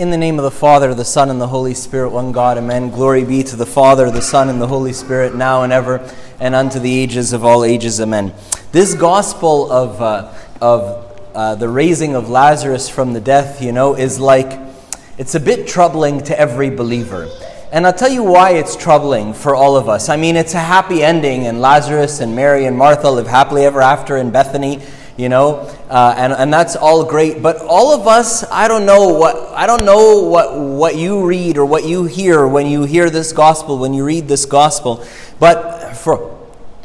In the name of the Father, the Son, and the Holy Spirit, one God, amen. Glory be to the Father, the Son, and the Holy Spirit, now and ever, and unto the ages of all ages, amen. This gospel of, uh, of uh, the raising of Lazarus from the death, you know, is like, it's a bit troubling to every believer. And I'll tell you why it's troubling for all of us. I mean, it's a happy ending, and Lazarus and Mary and Martha live happily ever after in Bethany you know, uh, and, and that's all great. But all of us, I don't know what I don't know what what you read or what you hear when you hear this gospel, when you read this gospel. But for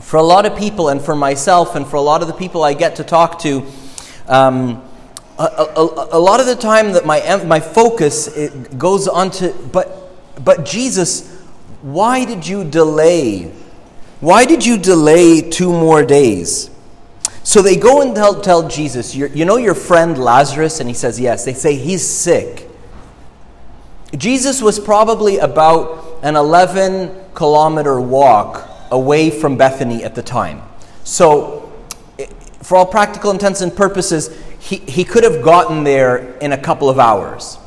for a lot of people, and for myself, and for a lot of the people I get to talk to. Um, a, a, a, lot of the time that my my focus goes on to but but Jesus why did you delay why did you delay two more days so they go and tell, tell Jesus, You know your friend Lazarus? And he says, Yes. They say, He's sick. Jesus was probably about an 11 kilometer walk away from Bethany at the time. So, for all practical intents and purposes, he, he could have gotten there in a couple of hours.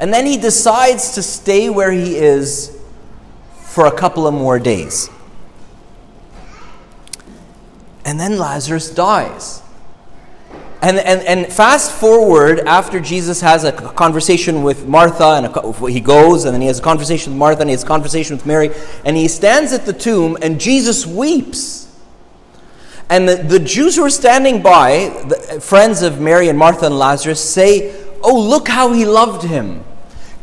And then he decides to stay where he is for a couple of more days. And then Lazarus dies. And, and, and fast forward after Jesus has a conversation with Martha, and a, he goes, and then he has a conversation with Martha, and he has a conversation with Mary, and he stands at the tomb, and Jesus weeps. And the, the Jews who are standing by, the friends of Mary and Martha and Lazarus, say, Oh, look how he loved him.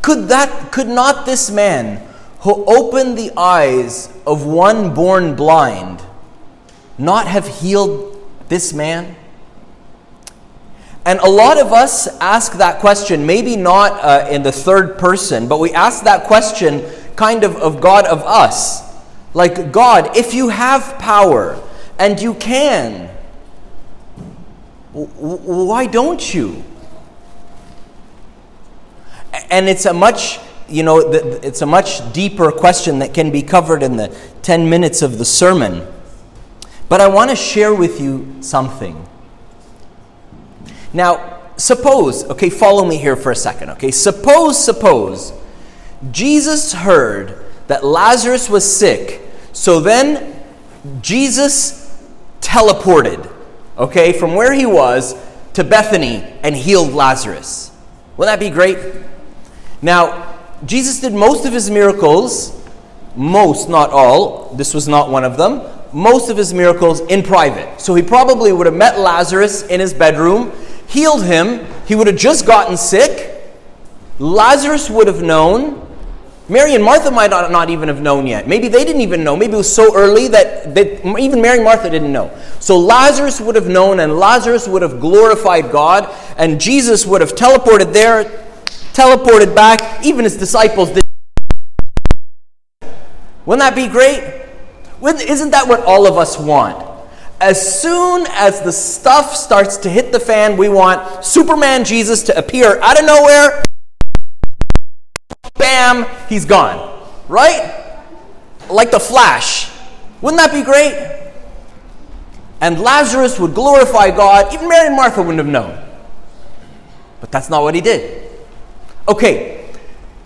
Could, that, could not this man who opened the eyes of one born blind not have healed this man? And a lot of us ask that question, maybe not uh, in the third person, but we ask that question kind of of God of us. Like, God, if you have power and you can, why don't you? And it's a much, you know, it's a much deeper question that can be covered in the 10 minutes of the sermon. But I want to share with you something. Now, suppose, okay, follow me here for a second, okay? Suppose, suppose Jesus heard that Lazarus was sick, so then Jesus teleported, okay, from where he was to Bethany and healed Lazarus. Wouldn't that be great? Now, Jesus did most of his miracles, most, not all, this was not one of them, most of his miracles in private. So he probably would have met Lazarus in his bedroom, healed him. He would have just gotten sick. Lazarus would have known. Mary and Martha might not even have known yet. Maybe they didn't even know. Maybe it was so early that they, even Mary and Martha didn't know. So Lazarus would have known, and Lazarus would have glorified God, and Jesus would have teleported there, teleported back. Even his disciples did. Wouldn't that be great? Isn't that what all of us want? As soon as the stuff starts to hit the fan, we want Superman Jesus to appear out of nowhere. Bam, he's gone. Right? Like the Flash. Wouldn't that be great? And Lazarus would glorify God. Even Mary and Martha wouldn't have known. But that's not what he did. Okay,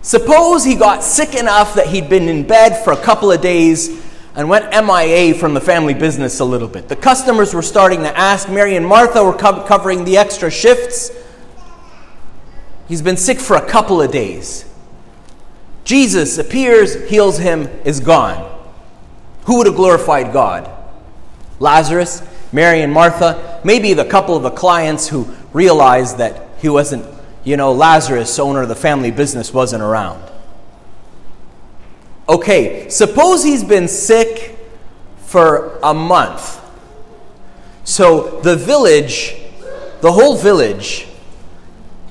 suppose he got sick enough that he'd been in bed for a couple of days and went MIA from the family business a little bit. The customers were starting to ask. Mary and Martha were co- covering the extra shifts. He's been sick for a couple of days. Jesus appears, heals him, is gone. Who would have glorified God? Lazarus, Mary and Martha, maybe the couple of the clients who realized that he wasn't, you know, Lazarus, owner of the family business, wasn't around. Okay, suppose he's been sick for a month. So the village, the whole village,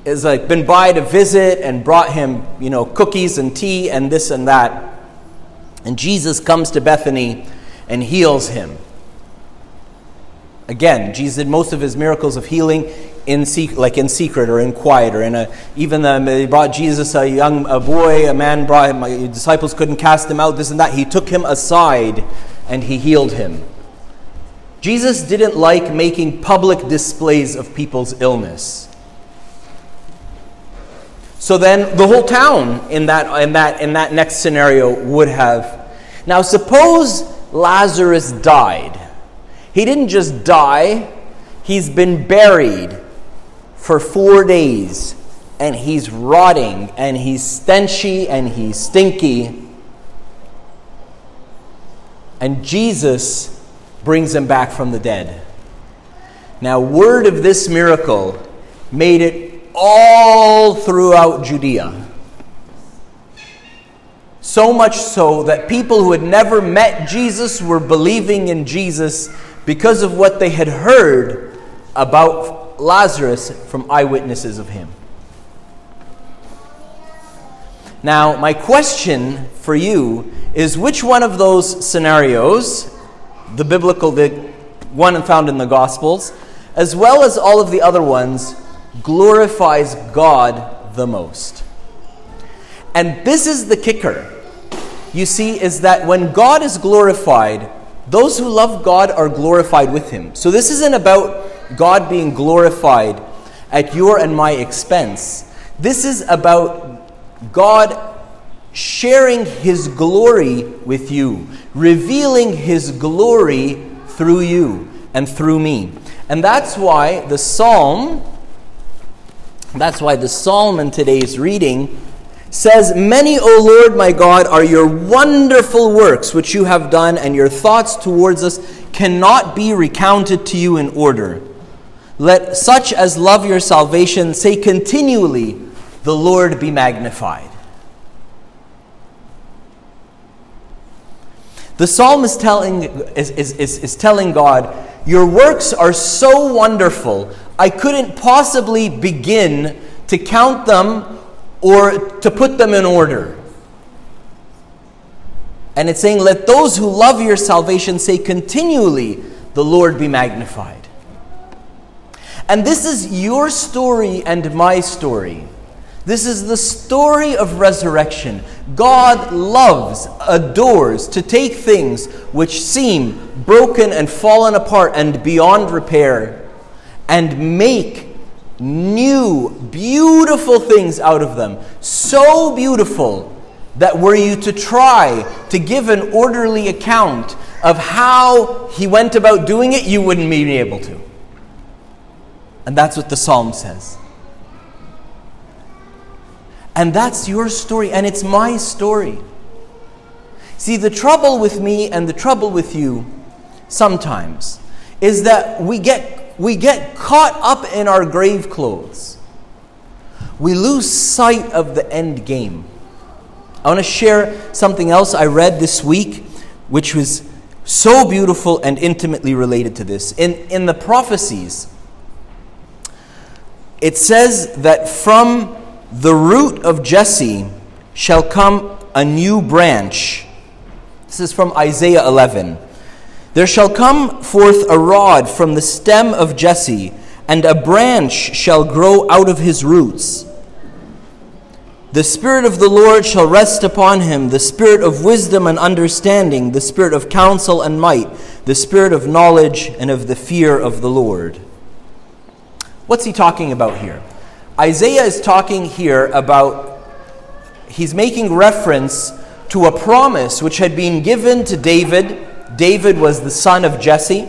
is like been by to visit and brought him, you know, cookies and tea and this and that. And Jesus comes to Bethany and heals him. Again, Jesus did most of his miracles of healing in secret, like in secret or in quiet or in a even the, they brought Jesus a young a boy a man brought him my disciples couldn't cast him out this and that he took him aside and he healed him Jesus didn't like making public displays of people's illness So then the whole town in that, in that, in that next scenario would have. Now, suppose Lazarus died. He didn't just die, he's been buried for four days and he's rotting and he's stenchy and he's stinky. And Jesus brings him back from the dead. Now, word of this miracle made it all throughout Judea. So much so that people who had never met Jesus were believing in Jesus because of what they had heard about Lazarus from eyewitnesses of him. Now, my question for you is which one of those scenarios, the biblical, the one found in the Gospels, as well as all of the other ones, glorifies God the most? And this is the kicker, you see, is that when God is glorified, those who love God are glorified with Him. So this isn't about God being glorified at your and my expense. This is about God sharing His glory with you, revealing His glory through you and through me. And that's why the psalm, that's why the psalm in today's reading says, Many, O Lord my God, are your wonderful works which you have done, and your thoughts towards us cannot be recounted to you in order. Let such as love your salvation say continually, the Lord be magnified. The psalm is telling, is, is, is, is telling God, Your works are so wonderful, I couldn't possibly begin to count them or to put them in order. And it's saying, Let those who love your salvation say continually, The Lord be magnified. And this is your story and my story. This is the story of resurrection. God loves, adores to take things which seem broken and fallen apart and beyond repair and make new, beautiful things out of them. So beautiful that were you to try to give an orderly account of how he went about doing it, you wouldn't be able to. And that's what the psalm says. And that's your story, and it's my story. See, the trouble with me and the trouble with you sometimes is that we get, we get caught up in our grave clothes. We lose sight of the end game. I want to share something else I read this week, which was so beautiful and intimately related to this. In, in the prophecies, it says that from the root of Jesse shall come a new branch. This is from Isaiah 11. There shall come forth a rod from the stem of Jesse, and a branch shall grow out of his roots. The Spirit of the Lord shall rest upon him the Spirit of wisdom and understanding, the Spirit of counsel and might, the Spirit of knowledge and of the fear of the Lord. What's he talking about here? Isaiah is talking here about, he's making reference to a promise which had been given to David. David was the son of Jesse.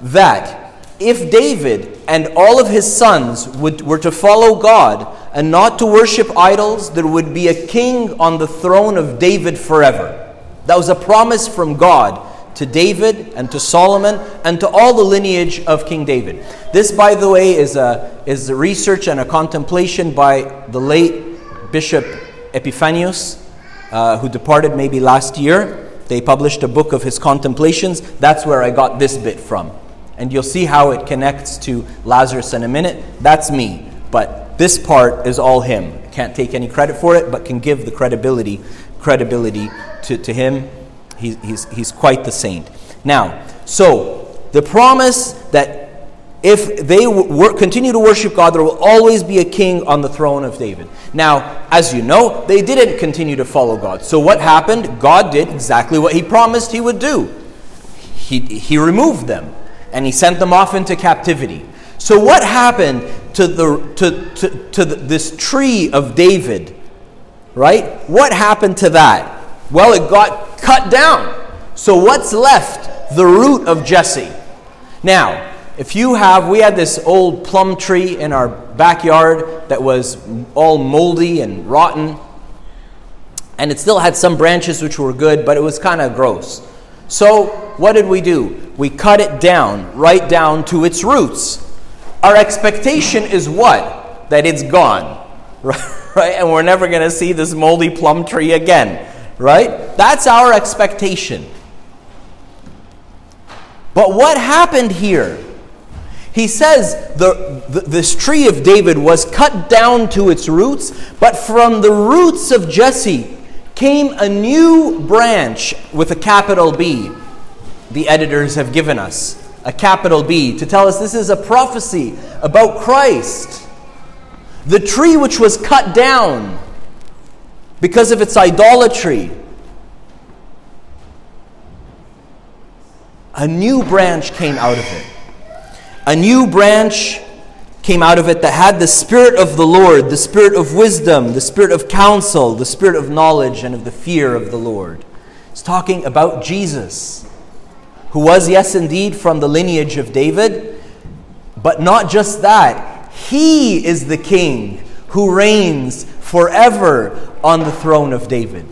That if David and all of his sons would, were to follow God and not to worship idols, there would be a king on the throne of David forever. That was a promise from God to David and to Solomon and to all the lineage of King David. This, by the way, is a, is a research and a contemplation by the late Bishop Epiphanius, uh, who departed maybe last year. They published a book of his contemplations. That's where I got this bit from. And you'll see how it connects to Lazarus in a minute. That's me. But this part is all him. Can't take any credit for it, but can give the credibility credibility to, to him He's, he's, quite the saint. Now, so the promise that if they continue to worship God, there will always be a king on the throne of David. Now, as you know, they didn't continue to follow God. So what happened? God did exactly what he promised he would do. He, he removed them and he sent them off into captivity. So, what happened to, the, to, to, to the, this tree of David, right? What happened to that? Well, it got cut down. So what's left? The root of Jesse. Now, if you have, we had this old plum tree in our backyard that was all moldy and rotten, and it still had some branches which were good, but it was kind of gross. So, what did we do? We cut it down, right down to its roots. Our expectation is what? That it's gone, right? And we're never going to see this moldy plum tree again, right? That's our expectation. But what happened here? He says the, the, this tree of David was cut down to its roots, but from the roots of Jesse came a new branch with a capital B. The editors have given us a capital B to tell us this is a prophecy about Christ. The tree which was cut down because of its idolatry. A new branch came out of it. A new branch came out of it that had the Spirit of the Lord, the Spirit of wisdom, the Spirit of counsel, the Spirit of knowledge, and of the fear of the Lord. It's talking about Jesus, who was, yes, indeed, from the lineage of David, but not just that. He is the King who reigns forever on the throne of David.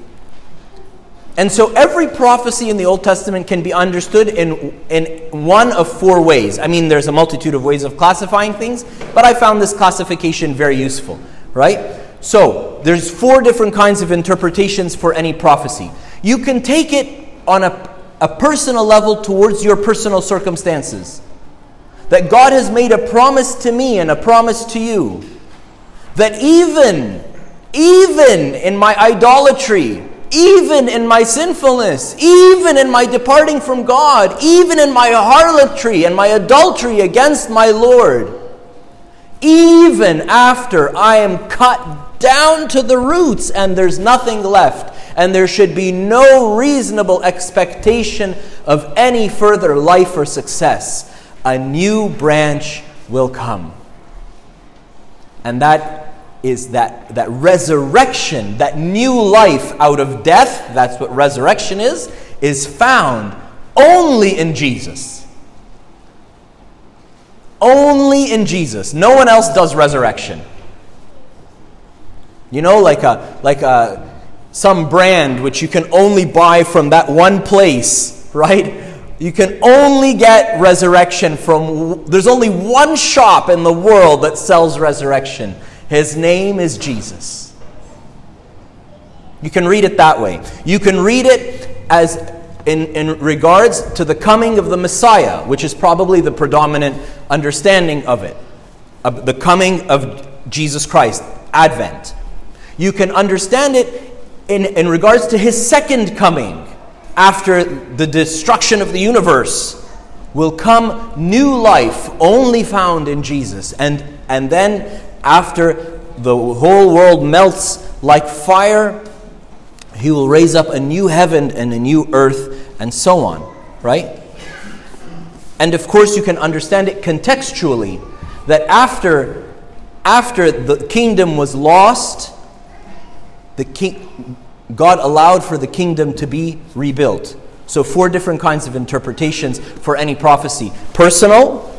And so every prophecy in the Old Testament can be understood in, in one of four ways. I mean, there's a multitude of ways of classifying things, but I found this classification very useful, right? So there's four different kinds of interpretations for any prophecy. You can take it on a, a personal level towards your personal circumstances. That God has made a promise to me and a promise to you. That even, even in my idolatry, even in my sinfulness, even in my departing from God, even in my harlotry and my adultery against my Lord, even after I am cut down to the roots and there's nothing left, and there should be no reasonable expectation of any further life or success, a new branch will come. And that is that, that resurrection, that new life out of death, that's what resurrection is, is found only in Jesus. Only in Jesus. No one else does resurrection. You know, like a like a some brand which you can only buy from that one place, right? You can only get resurrection from there's only one shop in the world that sells resurrection. His name is Jesus. You can read it that way. You can read it as in, in regards to the coming of the Messiah, which is probably the predominant understanding of it. Of the coming of Jesus Christ, Advent. You can understand it in, in regards to his second coming after the destruction of the universe will come new life only found in Jesus. And, and then after the whole world melts like fire, he will raise up a new heaven and a new earth, and so on, right? And of course, you can understand it contextually that after, after the kingdom was lost, the king, God allowed for the kingdom to be rebuilt. So, four different kinds of interpretations for any prophecy personal,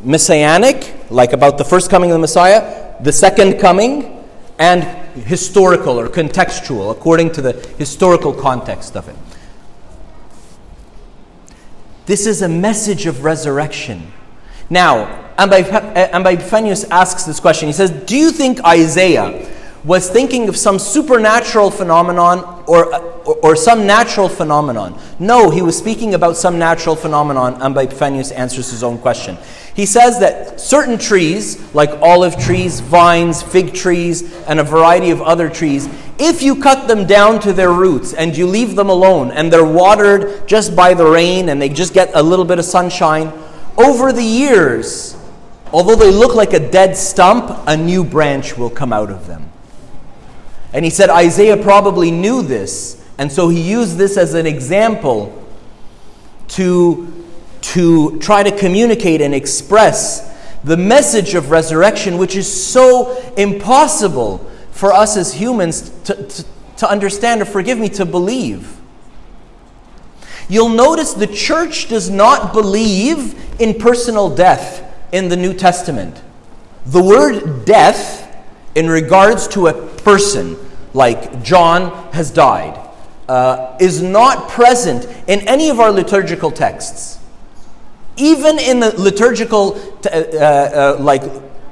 messianic, like about the first coming of the Messiah, the second coming, and historical or contextual, according to the historical context of it. This is a message of resurrection. Now, Epiphanius eh, asks this question. He says, Do you think Isaiah was thinking of some supernatural phenomenon or, or, some natural phenomenon. No, he was speaking about some natural phenomenon, and Epiphanius answers his own question. He says that certain trees, like olive trees, vines, fig trees, and a variety of other trees, if you cut them down to their roots and you leave them alone and they're watered just by the rain and they just get a little bit of sunshine, over the years, although they look like a dead stump, a new branch will come out of them. And he said Isaiah probably knew this, and so he used this as an example to, to try to communicate and express the message of resurrection, which is so impossible for us as humans to, to, to understand or, forgive me, to believe. You'll notice the church does not believe in personal death in the New Testament. The word death, in regards to a person, like John has died, uh, is not present in any of our liturgical texts. Even in the liturgical, t- uh, uh, like,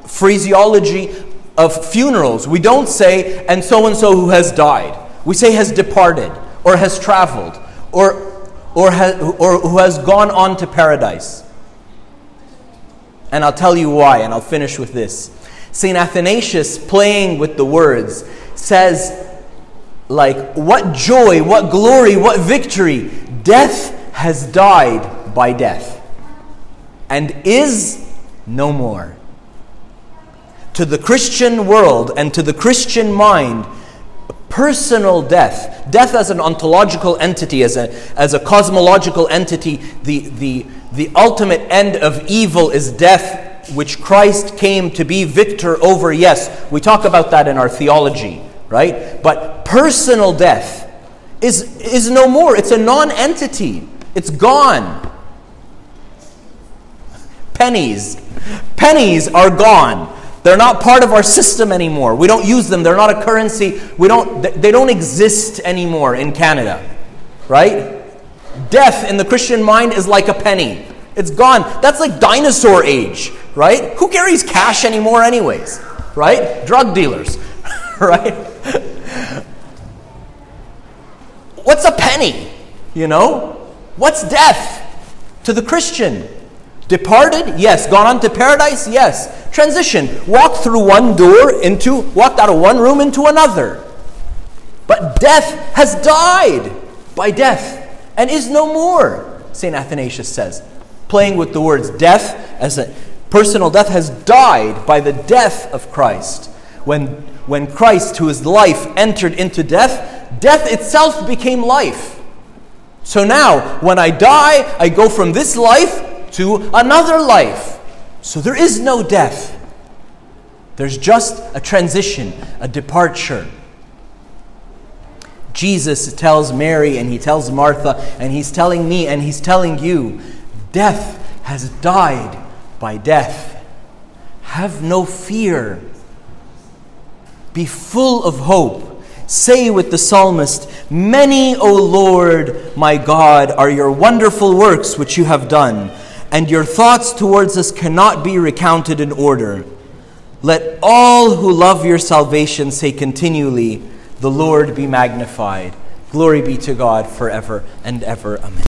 phraseology of funerals, we don't say, and so and so who has died. We say has departed, or has traveled, or or, or who has gone on to paradise. And I'll tell you why, and I'll finish with this. St. Athanasius, playing with the words, says, like, what joy, what glory, what victory. Death has died by death and is no more. To the Christian world and to the Christian mind, personal death, death as an ontological entity, as a, as a cosmological entity, the, the, the ultimate end of evil is death, which Christ came to be victor over. Yes, we talk about that in our theology, right? But personal death is, is no more, it's a non entity, it's gone. Pennies. Pennies are gone. They're not part of our system anymore. We don't use them. They're not a currency. We don't, they don't exist anymore in Canada. Right? Death in the Christian mind is like a penny. It's gone. That's like dinosaur age, right? Who carries cash anymore, anyways? Right? Drug dealers, right? What's a penny? You know? What's death to the Christian? Departed? Yes. Gone on to paradise? Yes. Transition. Walked through one door into, walked out of one room into another. But death has died by death and is no more, St. Athanasius says. Playing with the words death as a personal death has died by the death of Christ. When, when Christ, who is life, entered into death, itself became life. So now, when I die, I go from this life to another life. So there is no death. There's just a transition, a departure. Jesus tells Mary and he tells Martha and he's telling me and he's telling you death has died by death. Have no fear. Be full of hope. Say with the psalmist, Many, O Lord, my God, are your wonderful works which you have done and your thoughts towards us cannot be recounted in order. Let all who love your salvation say continually, The Lord be magnified. Glory be to God forever and ever. Amen.